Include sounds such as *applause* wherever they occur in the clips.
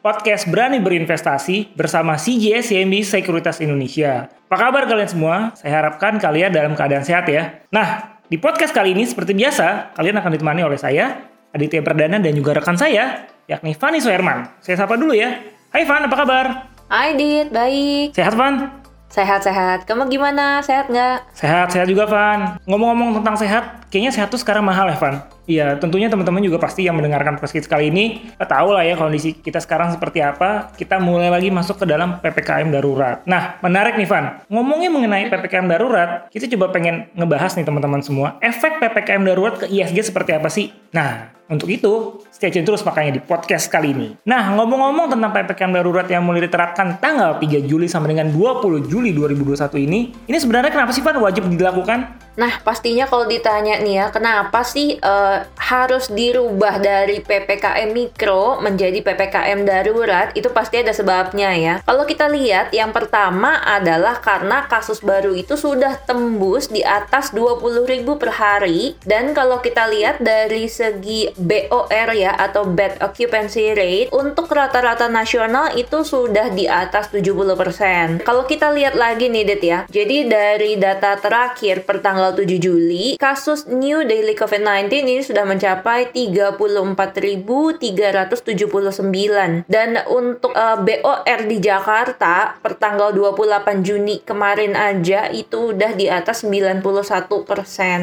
podcast Berani Berinvestasi bersama CGS CIMB Sekuritas Indonesia. Apa kabar kalian semua? Saya harapkan kalian dalam keadaan sehat ya. Nah, di podcast kali ini seperti biasa, kalian akan ditemani oleh saya, Aditya Perdana dan juga rekan saya, yakni Fani Soerman. Saya sapa dulu ya. Hai Van, apa kabar? Hai Dit, baik. Sehat Van? Sehat-sehat. Kamu gimana? Sehat nggak? Sehat, sehat juga Van. Ngomong-ngomong tentang sehat, kayaknya sehat tuh sekarang mahal ya Van? Iya, tentunya teman-teman juga pasti yang mendengarkan podcast kali ini tahu lah ya kondisi kita sekarang seperti apa. Kita mulai lagi masuk ke dalam PPKM darurat. Nah, menarik nih Van. Ngomongnya mengenai PPKM darurat, kita coba pengen ngebahas nih teman-teman semua. Efek PPKM darurat ke ISG seperti apa sih? Nah, untuk itu, stay tune terus makanya di podcast kali ini. Nah, ngomong-ngomong tentang PPKM darurat yang mulai diterapkan tanggal 3 Juli sampai dengan 20 Juli 2021 ini, ini sebenarnya kenapa sih Van wajib dilakukan? Nah, pastinya kalau ditanya nih ya, kenapa sih uh, harus dirubah dari PPKM mikro menjadi PPKM darurat? Itu pasti ada sebabnya ya. Kalau kita lihat, yang pertama adalah karena kasus baru itu sudah tembus di atas 20.000 per hari. Dan kalau kita lihat dari segi BOR ya, atau Bed Occupancy Rate, untuk rata-rata nasional itu sudah di atas 70%. Kalau kita lihat lagi nih, Det ya, jadi dari data terakhir per tanggal tanggal 7 Juli, kasus new daily COVID-19 ini sudah mencapai 34.379 dan untuk uh, BOR di Jakarta per tanggal 28 Juni kemarin aja itu udah di atas 91%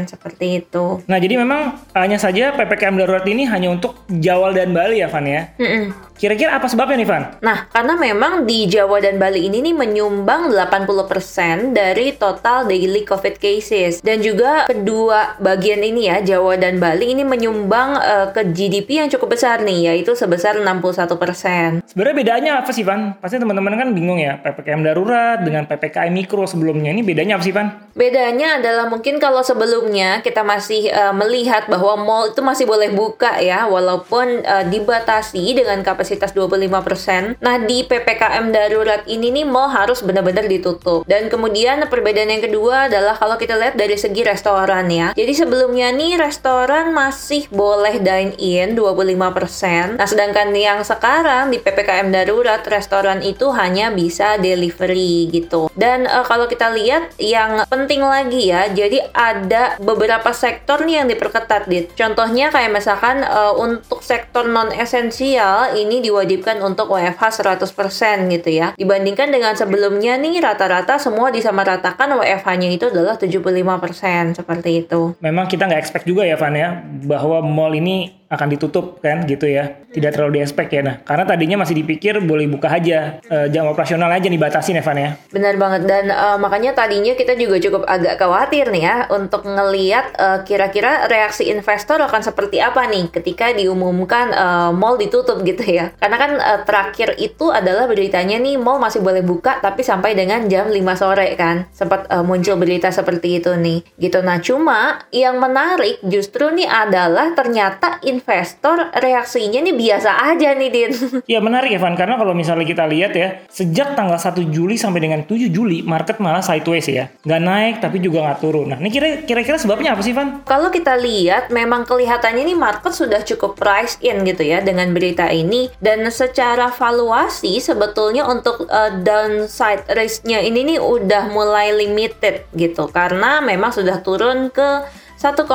seperti itu. Nah, jadi memang hanya saja PPKM darurat ini hanya untuk Jawa dan Bali ya, Van ya? Mm -mm. Kira-kira apa sebabnya nih, Van? Nah, karena memang di Jawa dan Bali ini nih menyumbang 80% dari total daily COVID cases. Dan juga kedua bagian ini ya, Jawa dan Bali ini menyumbang uh, ke GDP yang cukup besar nih, yaitu sebesar 61%. Sebenarnya bedanya apa sih, Van? Pasti teman-teman kan bingung ya, PPKM darurat dengan PPKM mikro sebelumnya. Ini bedanya apa sih, Van? Bedanya adalah mungkin kalau sebelumnya kita masih uh, melihat bahwa mall itu masih boleh buka ya, walaupun uh, dibatasi dengan kapasitas kapasitas 25%. Nah, di PPKM darurat ini nih mall harus benar-benar ditutup. Dan kemudian perbedaan yang kedua adalah kalau kita lihat dari segi restoran ya. Jadi sebelumnya nih restoran masih boleh dine in 25%. Nah, sedangkan yang sekarang di PPKM darurat restoran itu hanya bisa delivery gitu. Dan uh, kalau kita lihat yang penting lagi ya, jadi ada beberapa sektor nih yang diperketat, Dit. Contohnya kayak misalkan uh, untuk sektor non esensial ini diwajibkan untuk WFH 100% gitu ya. Dibandingkan dengan sebelumnya nih rata-rata semua disamaratakan WFH-nya itu adalah 75% seperti itu. Memang kita nggak expect juga ya Van ya bahwa mall ini akan ditutup kan gitu ya. Tidak terlalu diespek ya. Nah karena tadinya masih dipikir boleh buka aja. E, jam operasional aja dibatasi Evan ya. Benar banget. Dan e, makanya tadinya kita juga cukup agak khawatir nih ya untuk ngeliat e, kira-kira reaksi investor akan seperti apa nih ketika diumumkan e, mall ditutup gitu ya. Karena kan e, terakhir itu adalah beritanya nih mall masih boleh buka tapi sampai dengan jam 5 sore kan. Sempat e, muncul berita seperti itu nih gitu. Nah cuma yang menarik justru nih adalah ternyata investor reaksinya nih biasa aja nih Din. *laughs* Iya menarik Evan karena kalau misalnya kita lihat ya sejak tanggal 1 Juli sampai dengan 7 Juli market malah sideways ya. Nggak naik tapi juga nggak turun. Nah ini kira-kira sebabnya apa sih Van? Kalau kita lihat memang kelihatannya ini market sudah cukup price in gitu ya dengan berita ini dan secara valuasi sebetulnya untuk uh, downside risk-nya ini nih udah mulai limited gitu karena memang sudah turun ke 1,8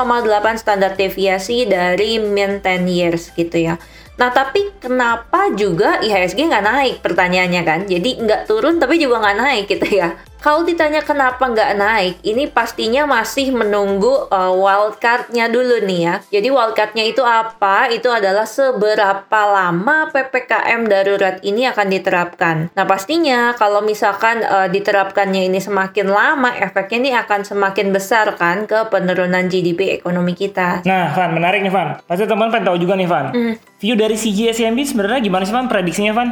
standar deviasi dari mean 10 years gitu ya. Nah, tapi kenapa juga IHSG nggak naik? Pertanyaannya kan. Jadi nggak turun tapi juga nggak naik gitu ya. Kalau ditanya kenapa nggak naik, ini pastinya masih menunggu uh, wildcardnya dulu nih ya. Jadi wildcardnya itu apa? Itu adalah seberapa lama PPKM darurat ini akan diterapkan. Nah pastinya kalau misalkan uh, diterapkannya ini semakin lama, efeknya ini akan semakin besar kan ke penurunan GDP ekonomi kita. Nah, Van, menarik nih Van. Pasti teman-teman pengen tahu juga nih Van. Mm. View dari CGS sebenarnya gimana sih Van prediksinya Van?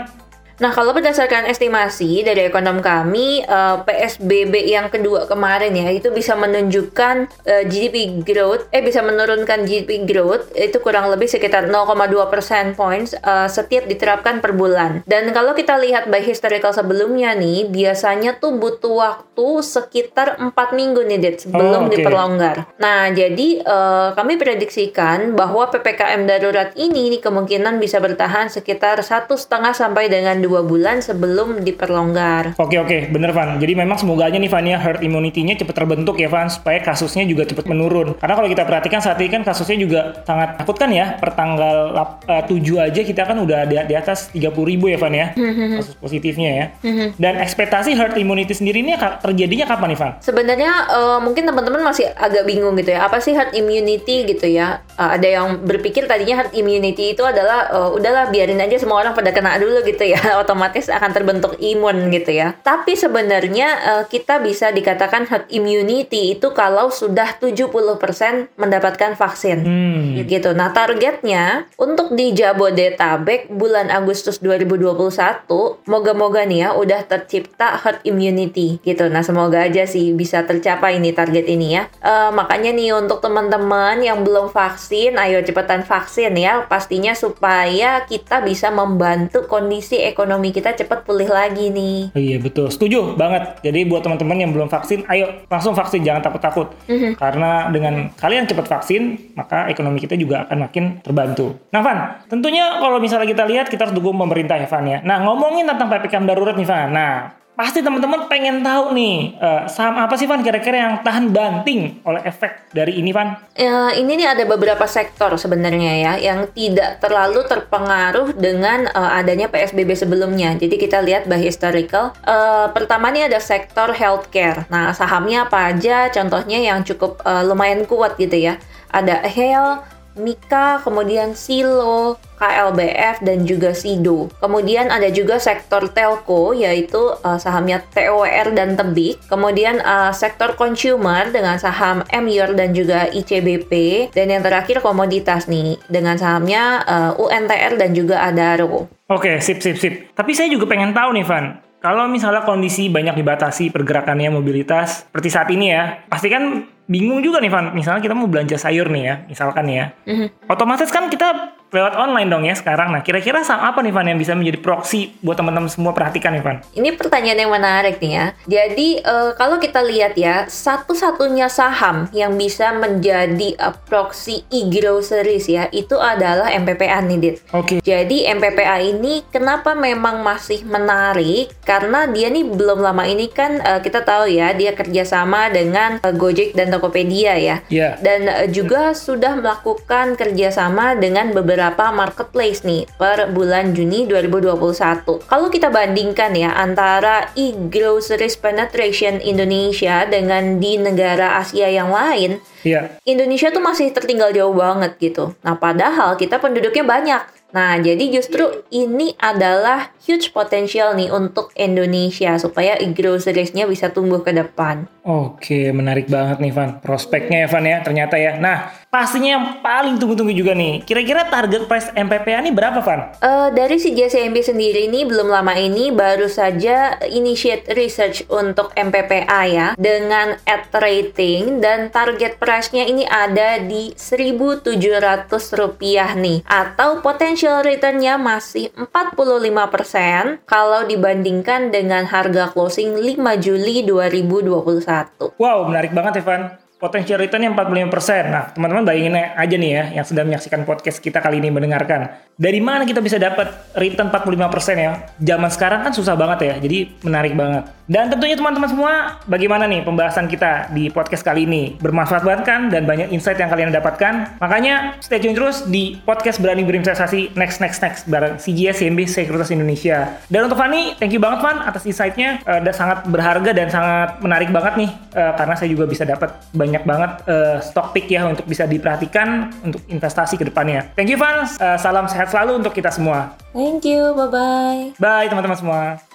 Nah, kalau berdasarkan estimasi dari ekonom kami, uh, eh, PSBB yang kedua kemarin ya, itu bisa menunjukkan uh, eh, GDP growth, eh bisa menurunkan GDP growth, itu kurang lebih sekitar 0,2 persen points uh, setiap diterapkan per bulan. Dan kalau kita lihat by historical sebelumnya nih, biasanya tuh butuh waktu sekitar 4 minggu nih, Dit, sebelum oh, okay. diperlonggar. Nah, jadi uh, kami prediksikan bahwa PPKM darurat ini nih kemungkinan bisa bertahan sekitar satu setengah sampai dengan dua bulan sebelum diperlonggar. Oke oke, bener Van. Jadi memang semoga aja nih Van ya herd immunity-nya cepat terbentuk ya Van supaya kasusnya juga cepat menurun. Karena kalau kita perhatikan saat ini kan kasusnya juga sangat takut kan ya. Per tanggal uh, 7 aja kita kan udah di, di atas 30 ribu ya Van ya mm-hmm. kasus positifnya ya. Mm-hmm. Dan ekspektasi herd immunity sendiri ini terjadinya kapan nih Van? Sebenarnya uh, mungkin teman-teman masih agak bingung gitu ya. Apa sih herd immunity gitu ya? Uh, ada yang berpikir tadinya herd immunity itu adalah uh, udahlah biarin aja semua orang pada kena dulu gitu ya. Otomatis akan terbentuk imun gitu ya. Tapi sebenarnya uh, kita bisa dikatakan herd immunity itu kalau sudah 70% mendapatkan vaksin. Hmm. Gitu. Nah, targetnya untuk di Jabodetabek bulan Agustus 2021 moga-moga nih ya udah tercipta herd immunity gitu. Nah, semoga aja sih bisa tercapai ini target ini ya. Uh, makanya nih untuk teman-teman yang belum vaksin, ayo cepetan vaksin ya. Pastinya supaya kita bisa membantu kondisi ekonomi ekonomi kita cepat pulih lagi nih. Iya betul, setuju banget. Jadi buat teman-teman yang belum vaksin, ayo langsung vaksin, jangan takut-takut. Mm-hmm. Karena dengan kalian cepat vaksin, maka ekonomi kita juga akan makin terbantu. Nah Van, tentunya kalau misalnya kita lihat, kita harus dukung pemerintah ya Van ya. Nah ngomongin tentang PPKM darurat nih Van, nah pasti teman-teman pengen tahu nih uh, saham apa sih Van kira-kira yang tahan banting oleh efek dari ini Van? Uh, ini nih ada beberapa sektor sebenarnya ya yang tidak terlalu terpengaruh dengan uh, adanya PSBB sebelumnya. Jadi kita lihat by historical. Uh, pertama nih ada sektor healthcare. Nah sahamnya apa aja? Contohnya yang cukup uh, lumayan kuat gitu ya. Ada Hale, Mika, kemudian Silo, KLBF dan juga Sido. Kemudian ada juga sektor telco yaitu uh, sahamnya TOWR dan Tebik. Kemudian uh, sektor consumer dengan saham MYOR dan juga ICBP dan yang terakhir komoditas nih dengan sahamnya uh, eh, UNTR dan juga Adaro. Oke, sip sip sip. Tapi saya juga pengen tahu nih Van, kalau misalnya kondisi banyak dibatasi pergerakannya mobilitas seperti saat ini ya, pasti kan bingung juga nih Van. Misalnya kita mau belanja sayur nih ya, misalkan ya. Mm -hmm. Otomatis kan kita lewat online dong ya sekarang. Nah, kira-kira saham apa nih Van yang bisa menjadi proxy buat teman-teman semua perhatikan nih Van? Ini pertanyaan yang menarik nih ya. Jadi uh, kalau kita lihat ya, satu-satunya saham yang bisa menjadi uh, proxy e-groceries ya, itu adalah MPPA nih Dit. Oke. Okay. Jadi MPPA ini kenapa memang masih menarik? Karena dia nih belum lama ini kan uh, kita tahu ya, dia kerjasama dengan uh, Gojek dan Tokopedia ya. Iya. Yeah. Dan uh, juga sudah melakukan kerjasama dengan beberapa beberapa marketplace nih per bulan Juni 2021. Kalau kita bandingkan ya antara e-groceries penetration Indonesia dengan di negara Asia yang lain, yeah. Indonesia tuh masih tertinggal jauh banget gitu. Nah, padahal kita penduduknya banyak. Nah, jadi justru ini adalah huge potential nih untuk Indonesia supaya e-groceriesnya bisa tumbuh ke depan. Oke, menarik banget nih Van. Prospeknya ya Van ya, ternyata ya. Nah, pastinya yang paling tunggu-tunggu juga nih. Kira-kira target price MPPA ini berapa Van? Uh, dari si JCMB sendiri ini belum lama ini baru saja initiate research untuk MPPA ya. Dengan at rating dan target price-nya ini ada di 1.700 rupiah nih. Atau potential return-nya masih 45% kalau dibandingkan dengan harga closing 5 Juli 2021. Wow, menarik banget Evan potensial returnnya 45%. Nah, teman-teman bayangin aja nih ya, yang sedang menyaksikan podcast kita kali ini mendengarkan. Dari mana kita bisa dapat return 45% ya? Zaman sekarang kan susah banget ya, jadi menarik banget. Dan tentunya teman-teman semua, bagaimana nih pembahasan kita di podcast kali ini? Bermanfaat banget kan? Dan banyak insight yang kalian dapatkan. Makanya stay tune terus di podcast Berani Berinvestasi Next Next Next bareng CGS CMB Sekuritas Indonesia. Dan untuk Fanny, thank you banget Van atas insight-nya. Uh, sangat berharga dan sangat menarik banget nih, uh, karena saya juga bisa dapat banyak banyak banget uh, stock pick ya untuk bisa diperhatikan untuk investasi ke depannya. Thank you Van, uh, salam sehat selalu untuk kita semua. Thank you, bye-bye. Bye teman-teman semua.